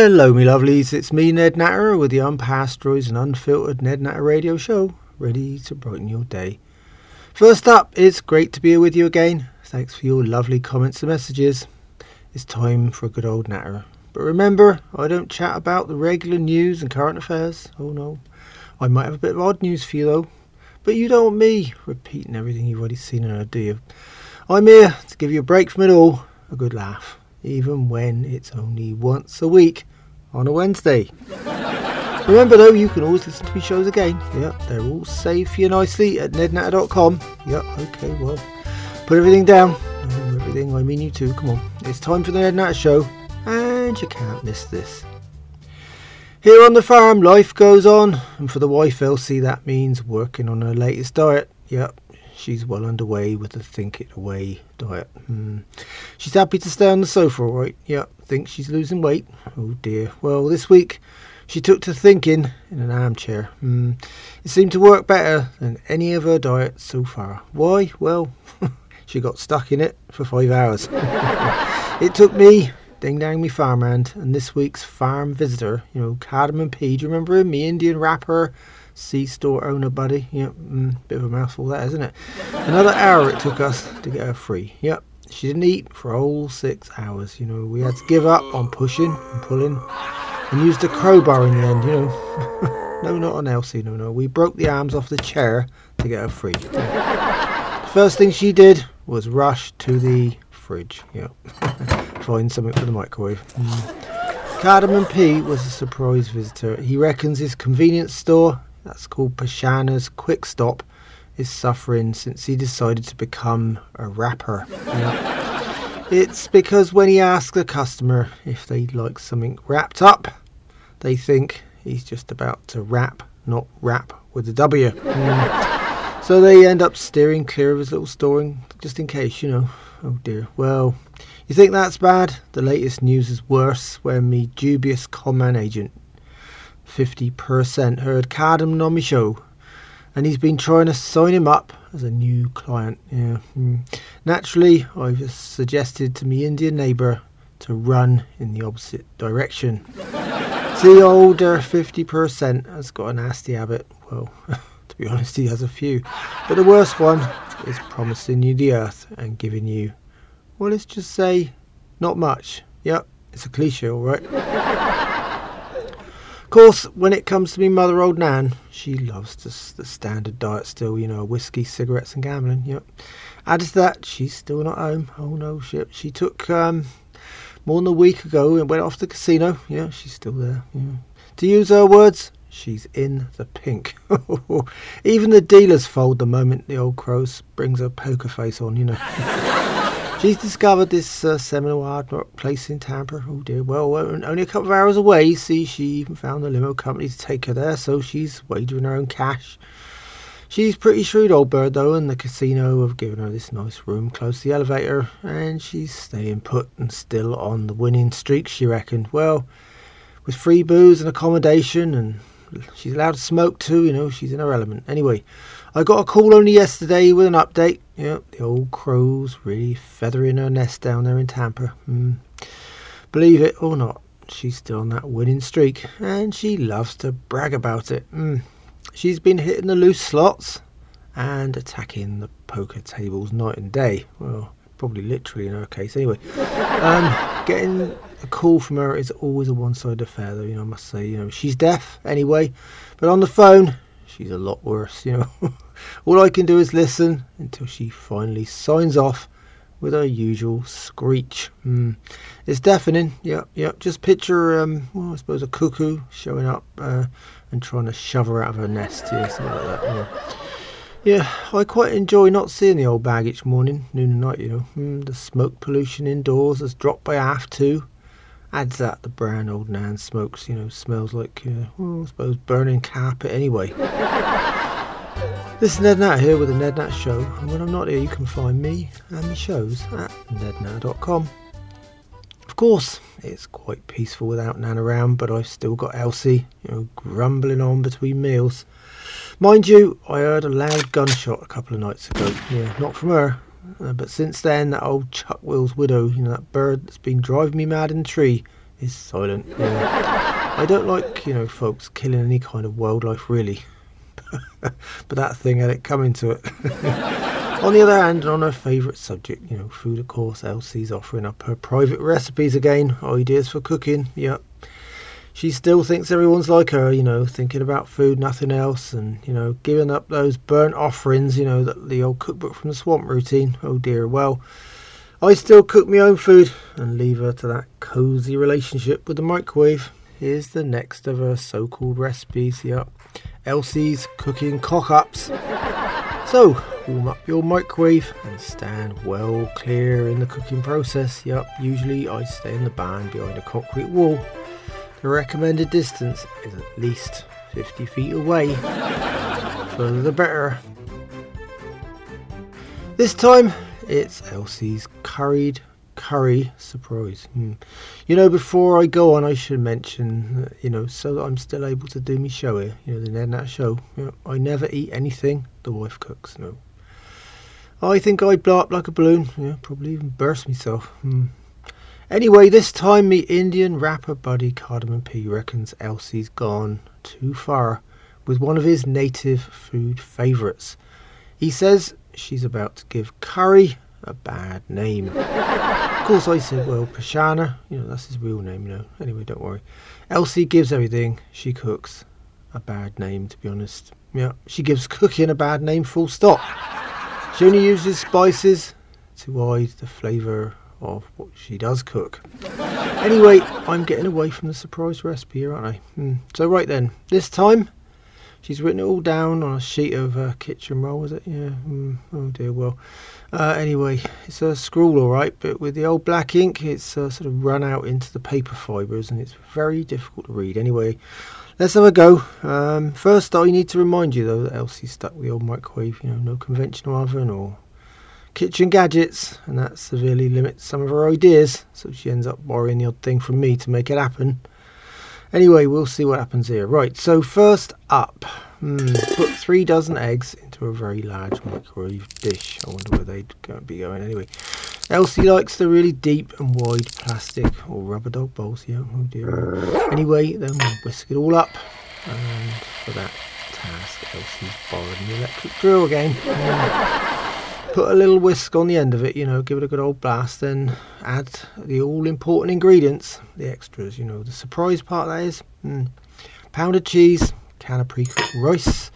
Hello, me lovelies. It's me, Ned Natter, with the unpasteurised and unfiltered Ned Natter radio show, ready to brighten your day. First up, it's great to be with you again. Thanks for your lovely comments and messages. It's time for a good old Natter. But remember, I don't chat about the regular news and current affairs. Oh no. I might have a bit of odd news for you though. But you don't want me repeating everything you've already seen and heard, do you? I'm here to give you a break from it all, a good laugh, even when it's only once a week on a Wednesday. Remember though, you can always listen to my shows again. Yep, they're all saved for you nicely at nednatter.com. Yep, okay, well, put everything down. Everything, I mean you too, come on. It's time for the Ned Natter Show, and you can't miss this. Here on the farm, life goes on, and for the wife Elsie, that means working on her latest diet. Yep, she's well underway with the Think It Away diet. Hmm. She's happy to stay on the sofa, all right? Yep, thinks she's losing weight. Oh dear. Well, this week she took to thinking in an armchair. Hmm. It seemed to work better than any of her diets so far. Why? Well, she got stuck in it for five hours. it took me Ding Dang Me Farmhand, and this week's farm visitor, you know, Cardamom P. Do you remember him? Me Indian rapper, C store owner buddy. Yep, mm, bit of a mouthful that, isn't it? Another hour it took us to get her free. Yep, she didn't eat for a whole six hours. You know, we had to give up on pushing and pulling, and used a crowbar in the end. You know, no, not on Elsie. No, no, we broke the arms off the chair to get her free. The first thing she did was rush to the fridge. Yep. find something for the microwave. Mm. Cardamom P was a surprise visitor. He reckons his convenience store, that's called Pashana's Quick Stop, is suffering since he decided to become a rapper. Yeah. It's because when he asks a customer if they'd like something wrapped up, they think he's just about to rap, not rap with a W. Mm. So they end up steering clear of his little store just in case, you know. Oh dear. Well, you think that's bad? The latest news is worse when me dubious conman agent, 50%, heard Cardam my and he's been trying to sign him up as a new client. Yeah. Mm. Naturally, I've suggested to me Indian neighbour to run in the opposite direction. the older 50% has got a nasty habit. Well, to be honest, he has a few. But the worst one is promising you the earth and giving you well, let's just say not much. Yep, it's a cliche, all right. Of course, when it comes to me mother old Nan, she loves the, the standard diet still, you know, whiskey, cigarettes, and gambling. Yep. Added to that, she's still not home. Oh no, shit. She took um, more than a week ago and went off to the casino. Yeah, she's still there. Yeah. To use her words, she's in the pink. Even the dealers fold the moment the old crow brings her poker face on, you know. She's discovered this uh, Seminole rock place in Tampa. Oh dear. Well, only a couple of hours away. See, she even found a limo company to take her there, so she's wagering her own cash. She's pretty shrewd old bird though, and the casino have given her this nice room close to the elevator, and she's staying put and still on the winning streak. She reckoned. Well, with free booze and accommodation, and she's allowed to smoke too. You know, she's in her element. Anyway. I got a call only yesterday with an update. Yep, the old crow's really feathering her nest down there in Tampa. Mm. Believe it or not, she's still on that winning streak, and she loves to brag about it. Mm. She's been hitting the loose slots and attacking the poker tables night and day. Well, probably literally in her case, anyway. Um, getting a call from her is always a one-sided affair, though. You know, I must say, you know, she's deaf anyway, but on the phone she's a lot worse, you know. All I can do is listen until she finally signs off with her usual screech. Mm. It's deafening. Yep, yep. Just picture, um, well, I suppose a cuckoo showing up uh, and trying to shove her out of her nest. Yeah, something like that. Yeah. yeah, I quite enjoy not seeing the old bag each morning, noon and night. You know, mm, the smoke pollution indoors has dropped by half too. Adds that the brown old Nan smokes, you know, smells like, uh, well, I suppose, burning carpet anyway. this is Ned Nat here with the Ned Nat Show, and when I'm not here, you can find me and my shows at nednat.com. Of course, it's quite peaceful without Nan around, but I've still got Elsie, you know, grumbling on between meals. Mind you, I heard a loud gunshot a couple of nights ago. Yeah, not from her, uh, but since then, that old Chuck Will's widow, you know, that bird that's been driving me mad in the tree, is silent. Yeah. I don't like, you know, folks killing any kind of wildlife really. but that thing had it coming to it. on the other hand, on her favourite subject, you know, food, of course, Elsie's offering up her private recipes again, ideas for cooking. Yep. She still thinks everyone's like her, you know, thinking about food, nothing else, and, you know, giving up those burnt offerings, you know, that the old cookbook from the swamp routine. Oh dear, well, I still cook my own food and leave her to that cosy relationship with the microwave. Here's the next of her so called recipes. Yep, Elsie's cooking cock ups. So, warm up your microwave and stand well clear in the cooking process. Yep, usually I stay in the barn behind a concrete wall. The recommended distance is at least 50 feet away. Further the better. This time it's Elsie's curried curry surprise. Mm. You know, before I go on, I should mention, you know, so that I'm still able to do my show here, you know, the Ned Nat show. You know, I never eat anything the wife cooks, no. I think I'd blow up like a balloon, yeah, probably even burst myself. Mm. Anyway, this time me Indian rapper buddy Cardamom P reckons Elsie's gone too far with one of his native food favourites. He says she's about to give curry a bad name. of course, I said, well, Pashana, you know, that's his real name, you. Anyway, don't worry. Elsie gives everything she cooks a bad name, to be honest. Yeah, she gives cooking a bad name, full stop. She only uses spices to hide the flavour of what she does cook. Anyway, I'm getting away from the surprise recipe here, aren't I? Hmm. So, right then, this time She's written it all down on a sheet of uh, kitchen roll, is it? Yeah. Mm, oh dear. Well, uh, anyway, it's a scrawl, all right, but with the old black ink, it's uh, sort of run out into the paper fibres, and it's very difficult to read. Anyway, let's have a go. Um, first, I need to remind you though that Elsie's stuck with the old microwave. You know, no conventional oven or kitchen gadgets, and that severely limits some of her ideas. So she ends up borrowing the odd thing from me to make it happen. Anyway, we'll see what happens here. Right, so first up, hmm, put three dozen eggs into a very large microwave dish. I wonder where they'd gonna be going anyway. Elsie likes the really deep and wide plastic or rubber dog bowls. Yeah, oh dear. Anyway, then we'll whisk it all up. And for that task, Elsie's borrowed the electric drill again. put a little whisk on the end of it, you know, give it a good old blast, then add the all important ingredients, the extras, you know, the surprise part that is. Mm. Pounded cheese, can of pre cooked rice,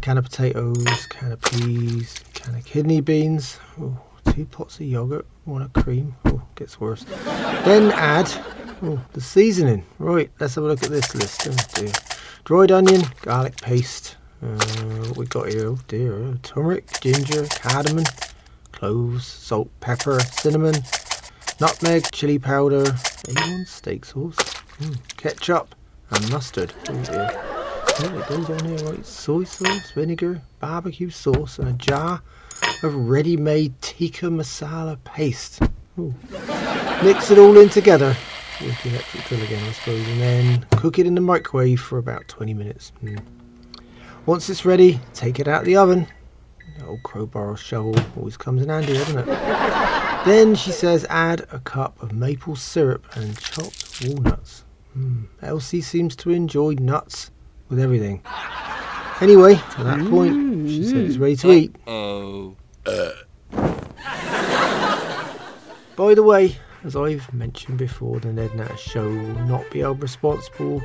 can of potatoes, can of peas, can of kidney beans, two pots of yogurt, one of cream. Oh, gets worse. then add the seasoning. Right, let's have a look at this list. Oh, Dried onion, garlic paste, uh, we got here? Oh dear. Uh, turmeric, ginger, cardamom, cloves, salt, pepper, cinnamon, nutmeg, chili powder, A1 steak sauce, mm, ketchup, and mustard. Oh dear. Oh, it goes on here, right? Soy sauce, vinegar, barbecue sauce, and a jar of ready-made tikka masala paste. Ooh. Mix it all in together with the electric drill again, I suppose, and then cook it in the microwave for about 20 minutes. Mm. Once it's ready, take it out of the oven. The old crowbar or shovel always comes in handy, doesn't it? then she says add a cup of maple syrup and chopped walnuts. Mm. Elsie seems to enjoy nuts with everything. Anyway, at that point, she said it's ready to eat. Oh. Uh. By the way, as I've mentioned before, the Ned Nat show will not be held responsible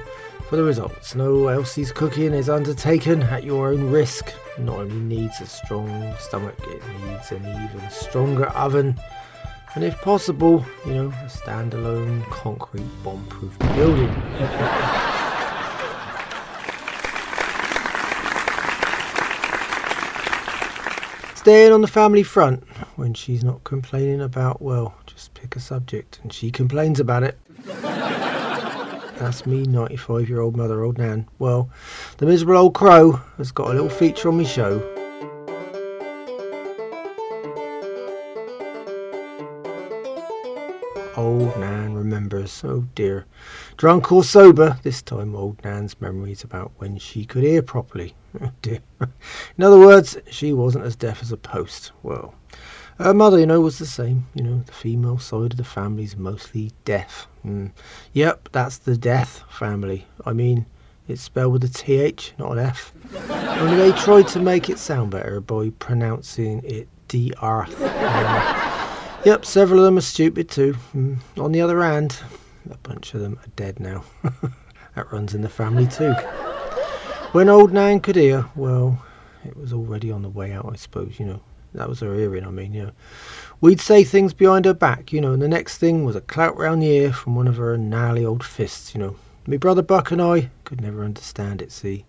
for the results. No, Elsie's cooking is undertaken at your own risk. Not only needs a strong stomach, it needs an even stronger oven. And if possible, you know, a standalone concrete bomb-proof building. Staying on the family front when she's not complaining about, well, just pick a subject and she complains about it. That's me, 95 year old mother, old Nan. Well, the miserable old crow has got a little feature on my show. Old Nan remembers. Oh dear. Drunk or sober, this time old Nan's memories about when she could hear properly. Oh dear. In other words, she wasn't as deaf as a post. Well, Her mother, you know, was the same. You know, the female side of the family's mostly deaf. Mm. Yep, that's the death family. I mean, it's spelled with a TH, not an F. Only they tried to make it sound better by pronouncing it D-Arth. Uh, yep, several of them are stupid too. Mm. On the other hand, a bunch of them are dead now. that runs in the family too. When old Nan could hear, well, it was already on the way out, I suppose, you know. That was her hearing, I mean, you know. We'd say things behind her back, you know, and the next thing was a clout round the ear from one of her gnarly old fists, you know. Me brother Buck and I could never understand it, see.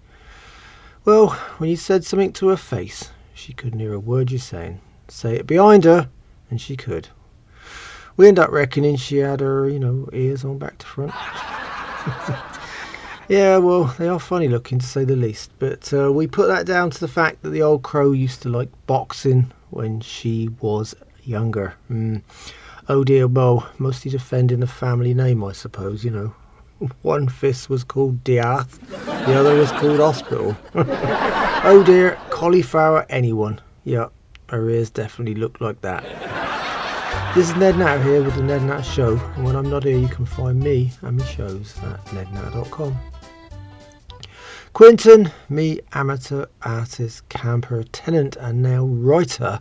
Well, when you said something to her face, she couldn't hear a word you're saying. Say it behind her, and she could. We end up reckoning she had her, you know, ears on back to front. yeah, well, they are funny looking to say the least, but uh, we put that down to the fact that the old crow used to like boxing when she was younger. Mm. Oh dear, well, mostly defending the family name, I suppose, you know. One fist was called Diath, the other was called Hospital. oh dear, cauliflower anyone. Yeah, her ears definitely look like that. This is Ned Natter here with the Ned Natter Show, and when I'm not here, you can find me and my shows at nednatter.com. Quinton, me amateur artist, camper, tenant, and now writer,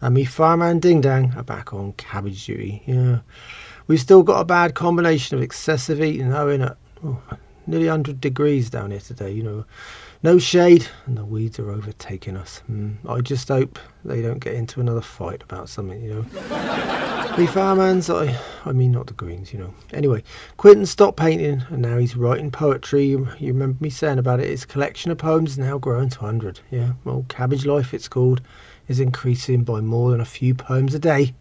and me fireman Ding Dang are back on cabbage duty. Yeah. We've still got a bad combination of excessive eating, owing at oh, nearly 100 degrees down here today, you know. No shade, and the weeds are overtaking us. Mm, I just hope they don't get into another fight about something, you know. The farmhands, I, I mean, not the greens, you know. Anyway, Quinton stopped painting, and now he's writing poetry. You, you remember me saying about it? His collection of poems now grown to 100. Yeah, well, Cabbage Life, it's called, is increasing by more than a few poems a day.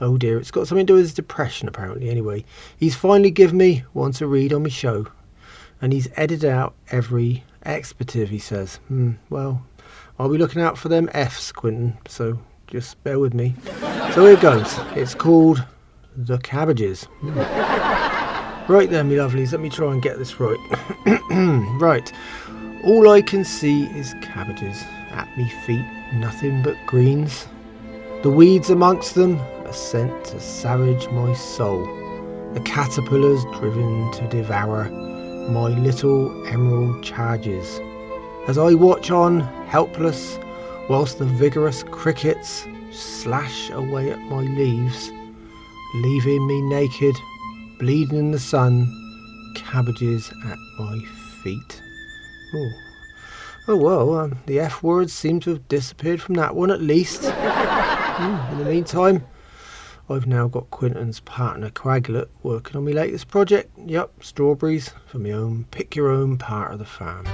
Oh dear, it's got something to do with his depression apparently. Anyway, he's finally given me one to read on my show, and he's edited out every expletive, he says. Hmm, well, I'll be looking out for them F's, Quinton, so just bear with me. So here goes. It's called The Cabbages. Right then, me lovelies, let me try and get this right. right. All I can see is cabbages. At me feet, nothing but greens. The weeds amongst them scent to savage my soul. The caterpillars driven to devour my little emerald charges. As I watch on, helpless, whilst the vigorous crickets slash away at my leaves, leaving me naked, bleeding in the sun, cabbages at my feet. Oh, oh well, um, the F words seem to have disappeared from that one at least. mm, in the meantime, I've now got Quinton's partner Coagulate working on my latest project. Yep, strawberries for my own pick your own part of the farm.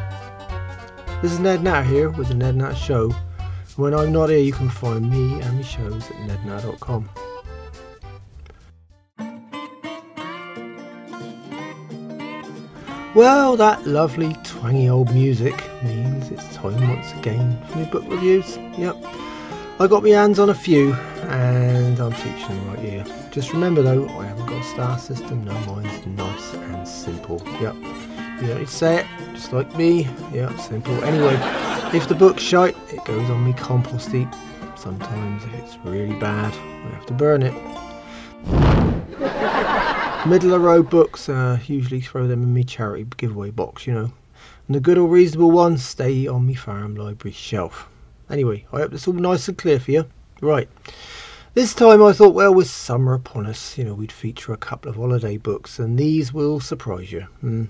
This is Ned Natter here with the Ned Natter Show. When I'm not here, you can find me and my shows at nednatter.com. Well, that lovely twangy old music means it's time once again for my book reviews. Yep, I got my hands on a few and I'm featuring them right here. Just remember though, I haven't got a star system, no, mine's nice and simple. Yep, you don't need to say it, just like me. Yep, simple. Anyway, if the book's shite, it goes on me compost heap. Sometimes if it's really bad, I have to burn it. Middle of road books, uh, usually throw them in me charity giveaway box, you know. And the good or reasonable ones stay on me farm library shelf. Anyway, I hope it's all nice and clear for you. Right. This time I thought, well, with summer upon us, you know, we'd feature a couple of holiday books, and these will surprise you. Mm.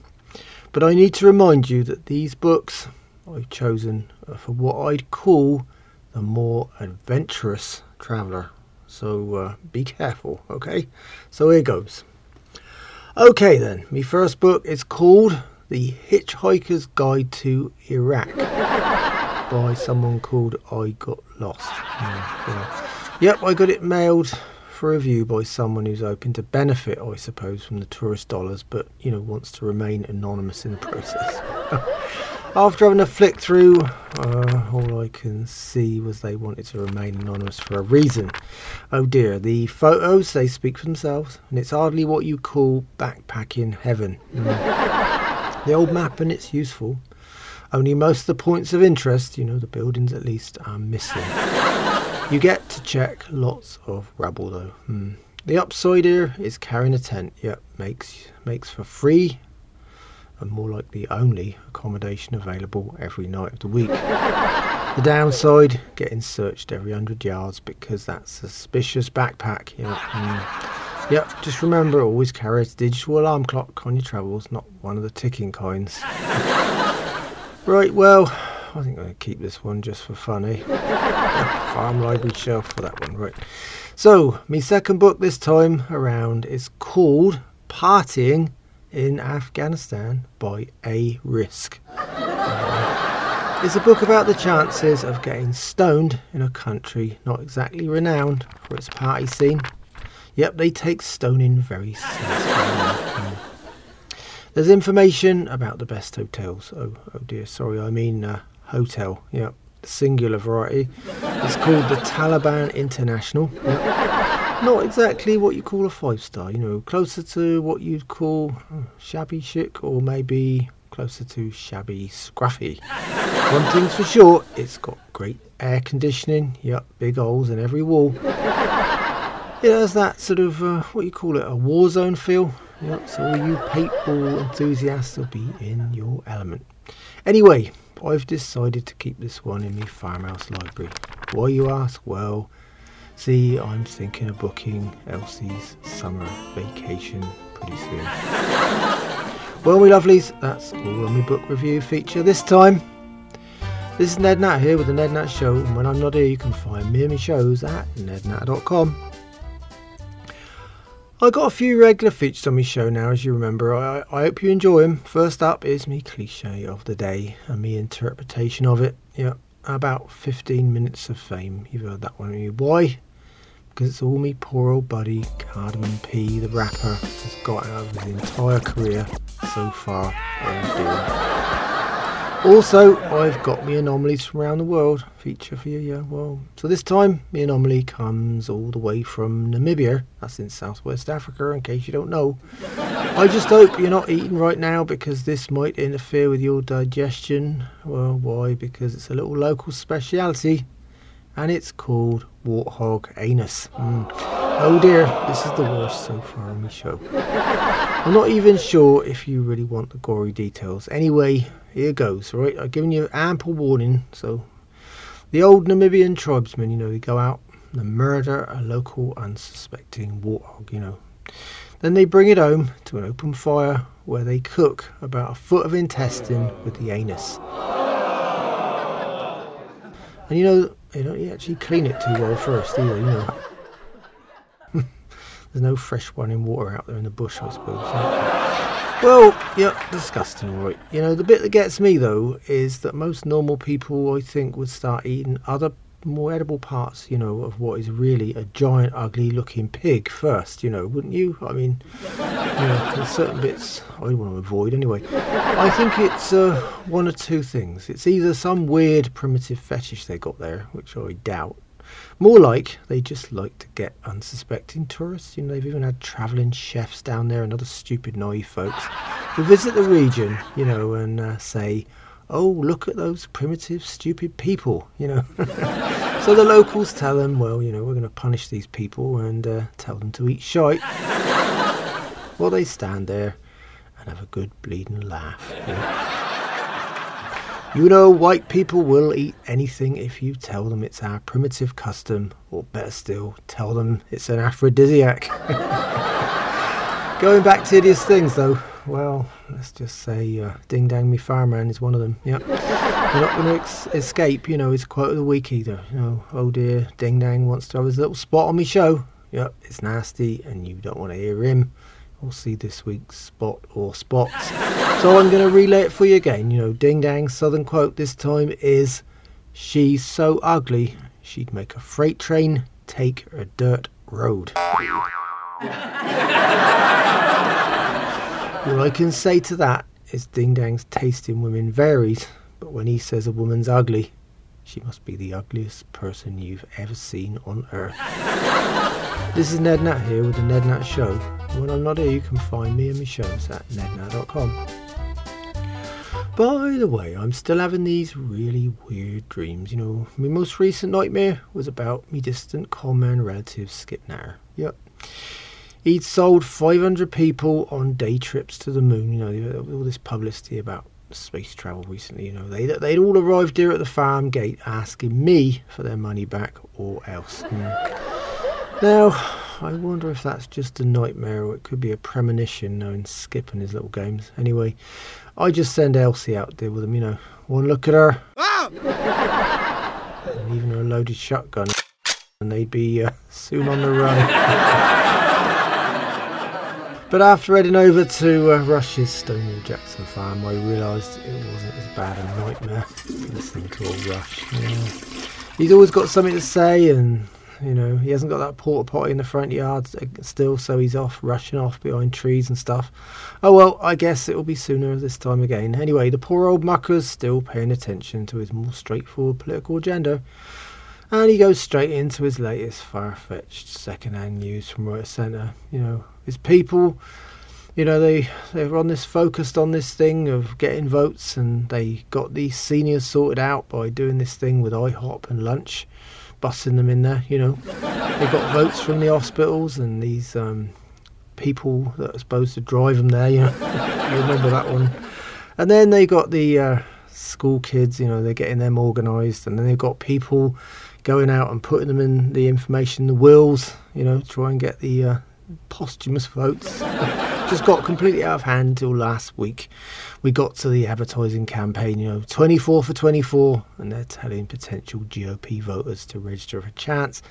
But I need to remind you that these books I've chosen for what I'd call the more adventurous traveller. So uh, be careful, okay? So here goes. Okay then, my first book is called The Hitchhiker's Guide to Iraq by someone called I Got Lost. Mm, yeah. Yep, I got it mailed for review by someone who's hoping to benefit, I suppose, from the tourist dollars, but you know wants to remain anonymous in the process. After having a flick through, uh, all I can see was they wanted to remain anonymous for a reason. Oh dear, the photos they speak for themselves, and it's hardly what you call backpacking heaven. Mm. the old map and it's useful, only most of the points of interest, you know, the buildings at least, are missing. You get to check lots of rubble though. Hmm. The upside here is carrying a tent. Yep, makes makes for free and more like the only accommodation available every night of the week. the downside, getting searched every hundred yards because that's suspicious backpack. Yep. Mm. yep, just remember always carry a digital alarm clock on your travels, not one of the ticking kinds. right, well, I think I'm going to keep this one just for fun? Farm library shelf for that one, right. So, my second book this time around is called Partying in Afghanistan by A Risk. Uh, it's a book about the chances of getting stoned in a country not exactly renowned for its party scene. Yep, they take stoning very seriously. There's information about the best hotels. Oh, oh dear, sorry, I mean uh, hotel. Yep, singular variety. It's called the Taliban International. Yep not exactly what you call a five star, you know, closer to what you'd call hmm, shabby chic or maybe closer to shabby scruffy. One thing's for sure, it's got great air conditioning, yep, big holes in every wall. It has that sort of, uh, what you call it, a war zone feel. Yep, so all you paintball enthusiasts will be in your element. Anyway, I've decided to keep this one in the farmhouse library. Why you ask? Well, See, I'm thinking of booking Elsie's summer vacation pretty soon. well, my lovelies, that's all on my book review feature this time. This is Ned Nat here with the Ned Nat Show, and when I'm not here, you can find me and my shows at nednat.com. I got a few regular features on my show now, as you remember. I, I hope you enjoy them. First up is me cliche of the day and me interpretation of it. Yeah, about 15 minutes of fame. You've heard that one. Why? Because it's all me poor old buddy Cardamom P, the rapper, has got out of his entire career so far. Also, I've got me anomalies from around the world feature for you. Yeah, well, so this time me anomaly comes all the way from Namibia. That's in Southwest Africa, in case you don't know. I just hope you're not eating right now because this might interfere with your digestion. Well, why? Because it's a little local speciality and it's called Warthog Anus. Mm. Oh dear, this is the worst so far on the show. I'm not even sure if you really want the gory details. Anyway, here goes, right? I've given you ample warning. So, the old Namibian tribesmen, you know, they go out and murder a local unsuspecting warthog, you know. Then they bring it home to an open fire where they cook about a foot of intestine with the anus. And you know, you don't actually clean it too well first either, you know. There's no fresh running water out there in the bush, I suppose. Well, yeah, disgusting, all right. You know, the bit that gets me, though, is that most normal people, I think, would start eating other more edible parts, you know, of what is really a giant, ugly looking pig first, you know, wouldn't you? I mean, you know, there's certain bits I want to avoid anyway. I think it's uh, one or two things. It's either some weird primitive fetish they got there, which I doubt. More like they just like to get unsuspecting tourists. You know, they've even had travelling chefs down there and other stupid, naive folks who visit the region, you know, and uh, say, oh, look at those primitive, stupid people, you know. so the locals tell them, well, you know, we're going to punish these people and uh, tell them to eat shite. well, they stand there and have a good bleeding laugh. You know? you know, white people will eat anything if you tell them it's our primitive custom, or better still, tell them it's an aphrodisiac. Going back to hideous things, though, well, let's just say uh, Ding Dang Me Fireman is one of them. Yep. You're not going to ex- escape, you know, his quote of the week either. You know, oh dear, Ding Dang wants to have his little spot on me show. Yep, it's nasty and you don't want to hear him or see this week's spot or spots. so I'm going to relay it for you again. You know, Ding Dang's southern quote this time is She's so ugly, she'd make a freight train take a dirt road. All I can say to that is Ding Dang's taste in women varies, but when he says a woman's ugly, she must be the ugliest person you've ever seen on earth. this is Ned Nat here with the Ned Nat Show. when I'm not here, you can find me and my shows at nednat.com. By the way, I'm still having these really weird dreams. You know, my most recent nightmare was about me distant conman relative Skip Natter. Yep. He'd sold 500 people on day trips to the moon. You know, all this publicity about space travel recently. You know, they they'd all arrived here at the farm gate asking me for their money back or else. Mm. Now, I wonder if that's just a nightmare or it could be a premonition knowing Skip and his little games. Anyway, I just send Elsie out there with them, you know. One look at her. Ah! and even her loaded shotgun. And they'd be uh, soon on the run. but after heading over to uh, Rush's Stonewall Jackson farm, I realised it wasn't as bad a nightmare listening to old Rush. Yeah. He's always got something to say and you know, he hasn't got that porta potty in the front yard still, so he's off rushing off behind trees and stuff. Oh well, I guess it'll be sooner this time again. Anyway, the poor old mucker's still paying attention to his more straightforward political agenda. And he goes straight into his latest far-fetched second-hand news from right centre. You know, his people, you know, they they're on this focused on this thing of getting votes, and they got these seniors sorted out by doing this thing with IHOP and lunch bussing them in there. You know, they got votes from the hospitals and these um, people that are supposed to drive them there. You know, remember that one. And then they got the uh, school kids. You know, they're getting them organised, and then they've got people going out and putting them in the information, the wills. You know, try and get the uh, posthumous votes. Just got completely out of hand till last week we got to the advertising campaign, you know, 24 for 24, and they're telling potential GOP voters to register for a chance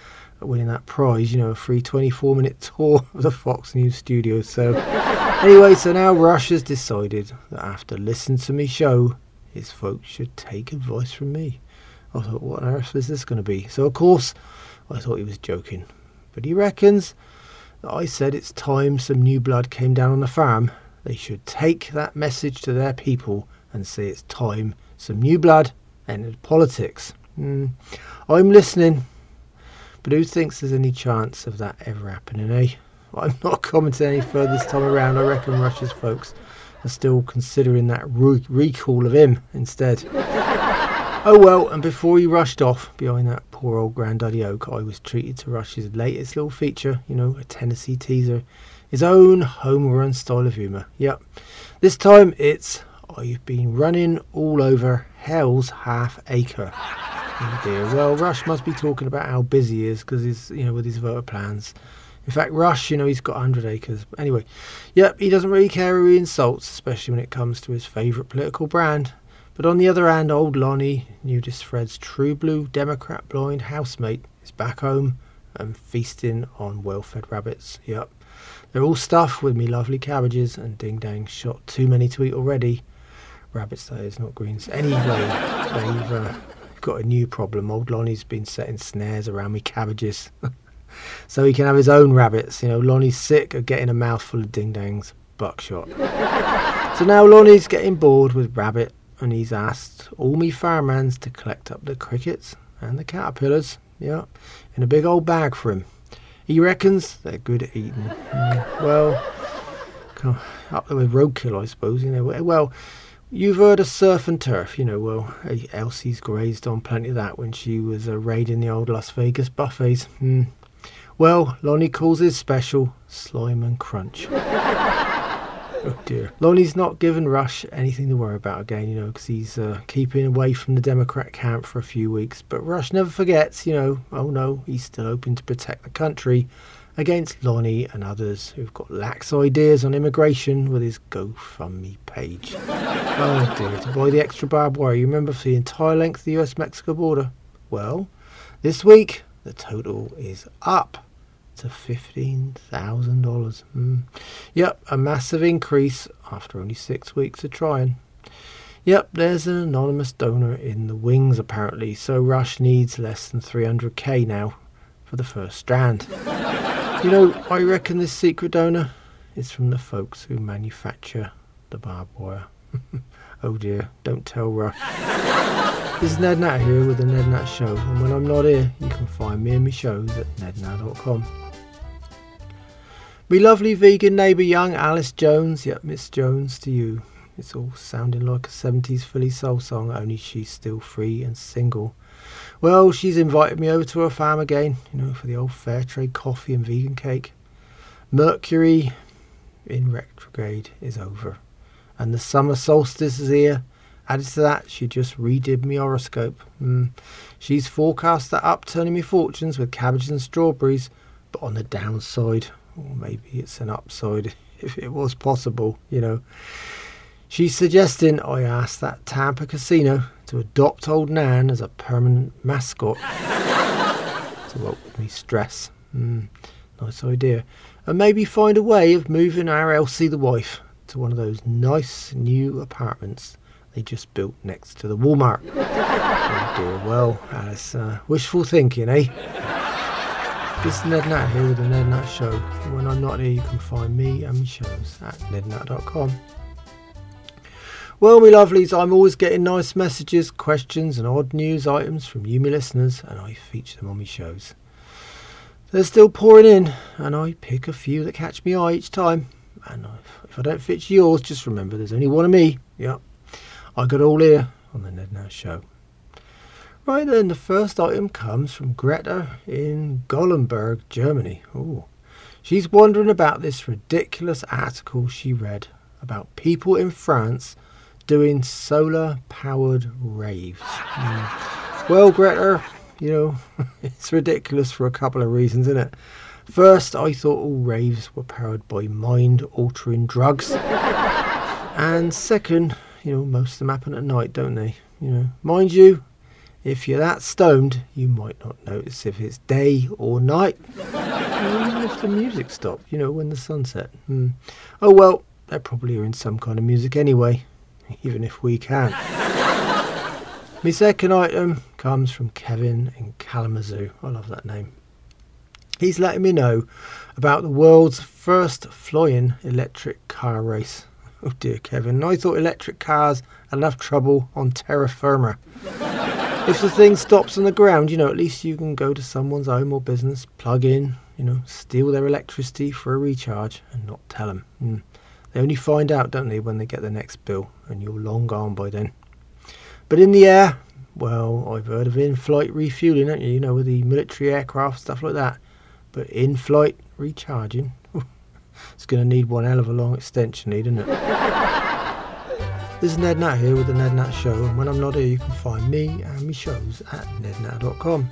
at winning that prize, you know, a free 24 minute tour of the Fox News studios. So, anyway, so now Rush has decided that after listening to me show, his folks should take advice from me. I thought, what on earth is this going to be? So, of course, I thought he was joking. But he reckons that I said it's time some new blood came down on the farm they should take that message to their people and say it's time some new blood entered politics. Mm, I'm listening, but who thinks there's any chance of that ever happening, eh? I'm not commenting any further this time around. I reckon Rush's folks are still considering that re- recall of him instead. Oh well, and before he rushed off behind that poor old Granddaddy Oak, I was treated to Rush's latest little feature, you know, a Tennessee teaser his own home run style of humour. Yep. This time it's I've been running all over hell's half acre. Oh dear. Well, Rush must be talking about how busy he is because he's, you know, with his voter plans. In fact, Rush, you know, he's got 100 acres. Anyway, yep, he doesn't really care who he insults, especially when it comes to his favourite political brand. But on the other hand, old Lonnie, nudist Fred's true blue Democrat blind housemate, is back home and feasting on well fed rabbits. Yep. They're all stuffed with me lovely cabbages, and ding dang shot too many to eat already. Rabbits, that is, not greens. Anyway, they've uh, got a new problem. Old Lonnie's been setting snares around me cabbages. so he can have his own rabbits. You know, Lonnie's sick of getting a mouthful of ding dangs. Buckshot. so now Lonnie's getting bored with rabbit, and he's asked all me farmhands to collect up the crickets and the caterpillars, yeah, in a big old bag for him. He reckons they're good at eating. Mm, well, up there with roadkill, I suppose. You know. Well, you've heard of surf and turf. You know. Well, Elsie's grazed on plenty of that when she was uh, raiding the old Las Vegas buffets. Mm. Well, Lonnie calls his special slime and crunch. Oh dear. Lonnie's not given Rush anything to worry about again, you know, because he's uh, keeping away from the Democrat camp for a few weeks. But Rush never forgets, you know, oh no, he's still hoping to protect the country against Lonnie and others who've got lax ideas on immigration with his GoFundMe page. oh dear, to buy the extra barbed wire, you remember for the entire length of the US Mexico border? Well, this week the total is up to $15,000. Mm. Yep, a massive increase after only six weeks of trying. Yep, there's an anonymous donor in the wings apparently, so Rush needs less than 300k now for the first strand. you know, I reckon this secret donor is from the folks who manufacture the barbed wire. oh dear, don't tell Rush. This is Ned Nat here with the Ned Nat Show, and when I'm not here, you can find me and my shows at nednat.com. Me lovely vegan neighbour, young Alice Jones. Yep, Miss Jones to you. It's all sounding like a 70s Philly soul song, only she's still free and single. Well, she's invited me over to her farm again, you know, for the old fair trade coffee and vegan cake. Mercury in retrograde is over, and the summer solstice is here. Added to that, she just redid my horoscope. Mm. She's forecast that upturning me fortunes with cabbages and strawberries, but on the downside, or maybe it's an upside if it was possible, you know. She's suggesting I ask that Tampa casino to adopt old Nan as a permanent mascot to help with me stress. Mm, nice idea. And maybe find a way of moving our Elsie the wife to one of those nice new apartments they just built next to the Walmart. oh dear, well, Alice, uh, wishful thinking, eh? This is Ned Nat here with the Ned Nat Show. When I'm not here, you can find me and my shows at nednat.com. Well, my lovelies, I'm always getting nice messages, questions, and odd news items from you, my listeners, and I feature them on my shows. They're still pouring in, and I pick a few that catch my eye each time. And if I don't feature yours, just remember there's only one of me. Yep, I got all here on the Ned Nat Show. Right then, the first item comes from Greta in Gollenberg, Germany. Ooh. She's wondering about this ridiculous article she read about people in France doing solar powered raves. Mm. Well, Greta, you know, it's ridiculous for a couple of reasons, isn't it? First, I thought all raves were powered by mind altering drugs. and second, you know, most of them happen at night, don't they? You know, mind you, if you're that stoned, you might not notice if it's day or night. Even if the music stopped, you know, when the sun set. Mm. Oh well, they probably are in some kind of music anyway even if we can. My second item comes from Kevin in Kalamazoo. I love that name. He's letting me know about the world's first flying electric car race. Oh dear, Kevin. I thought electric cars had enough trouble on terra firma. If the thing stops on the ground, you know, at least you can go to someone's home or business, plug in, you know, steal their electricity for a recharge and not tell them. Mm. They only find out, don't they, when they get the next bill, and you're long gone by then. But in the air, well, I've heard of in flight refueling, haven't you? You know, with the military aircraft, stuff like that. But in flight recharging, it's going to need one hell of a long extension isn't it? This is Ned Nat here with the Ned Nat Show, and when I'm not here, you can find me and my shows at nednat.com.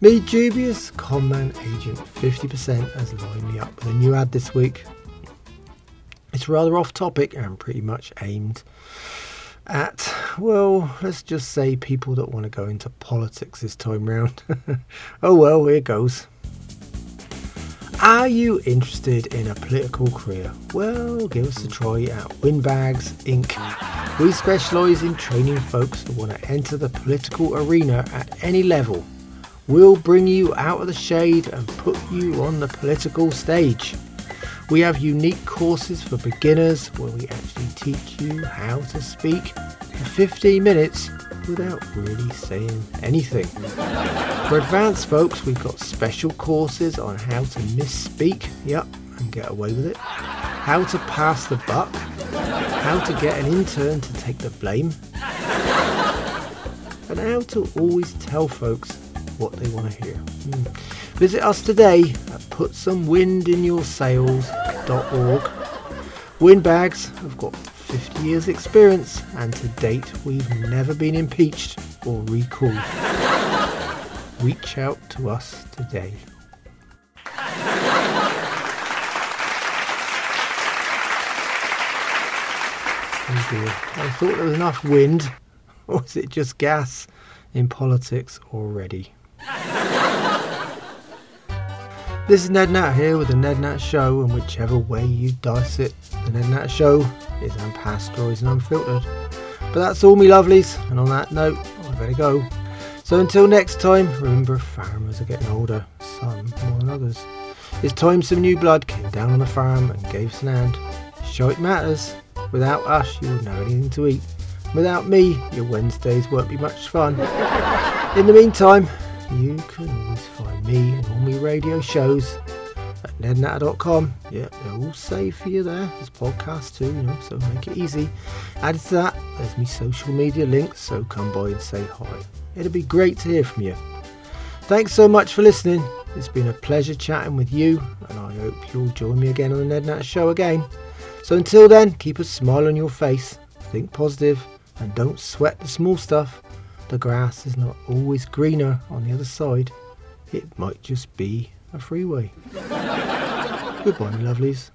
Me dubious conman agent 50% has lined me up with a new ad this week it's rather off topic and pretty much aimed at, well, let's just say people that want to go into politics this time round. oh well, here goes. Are you interested in a political career? Well, give us a try at Windbags Inc. We specialise in training folks that want to enter the political arena at any level. We'll bring you out of the shade and put you on the political stage. We have unique courses for beginners where we actually teach you how to speak for 15 minutes without really saying anything. For advanced folks, we've got special courses on how to misspeak, yep, and get away with it, how to pass the buck, how to get an intern to take the blame, and how to always tell folks what they want to hear. Mm. Visit us today at putsomewindinyoursails.org. Windbags have got 50 years experience and to date we've never been impeached or recalled. Reach out to us today. Oh dear. I thought there was enough wind, or is it just gas in politics already? This is Ned Nat here with the Ned Nat Show, and whichever way you dice it, the Ned Nat Show is unpassed and unfiltered. But that's all, me lovelies, and on that note, I better go. So until next time, remember farmers are getting older, some more than others. It's time some new blood came down on the farm and gave us an hand. it matters. Without us, you wouldn't have anything to eat. Without me, your Wednesdays won't be much fun. In the meantime, you can always find me radio shows at nednatter.com. Yeah, they're all saved for you there. There's podcasts too, you know, so make it easy. Added to that, there's me social media links, so come by and say hi. It'll be great to hear from you. Thanks so much for listening. It's been a pleasure chatting with you, and I hope you'll join me again on the Ned Natter Show again. So until then, keep a smile on your face, think positive, and don't sweat the small stuff. The grass is not always greener on the other side. It might just be a freeway. Goodbye, my lovelies.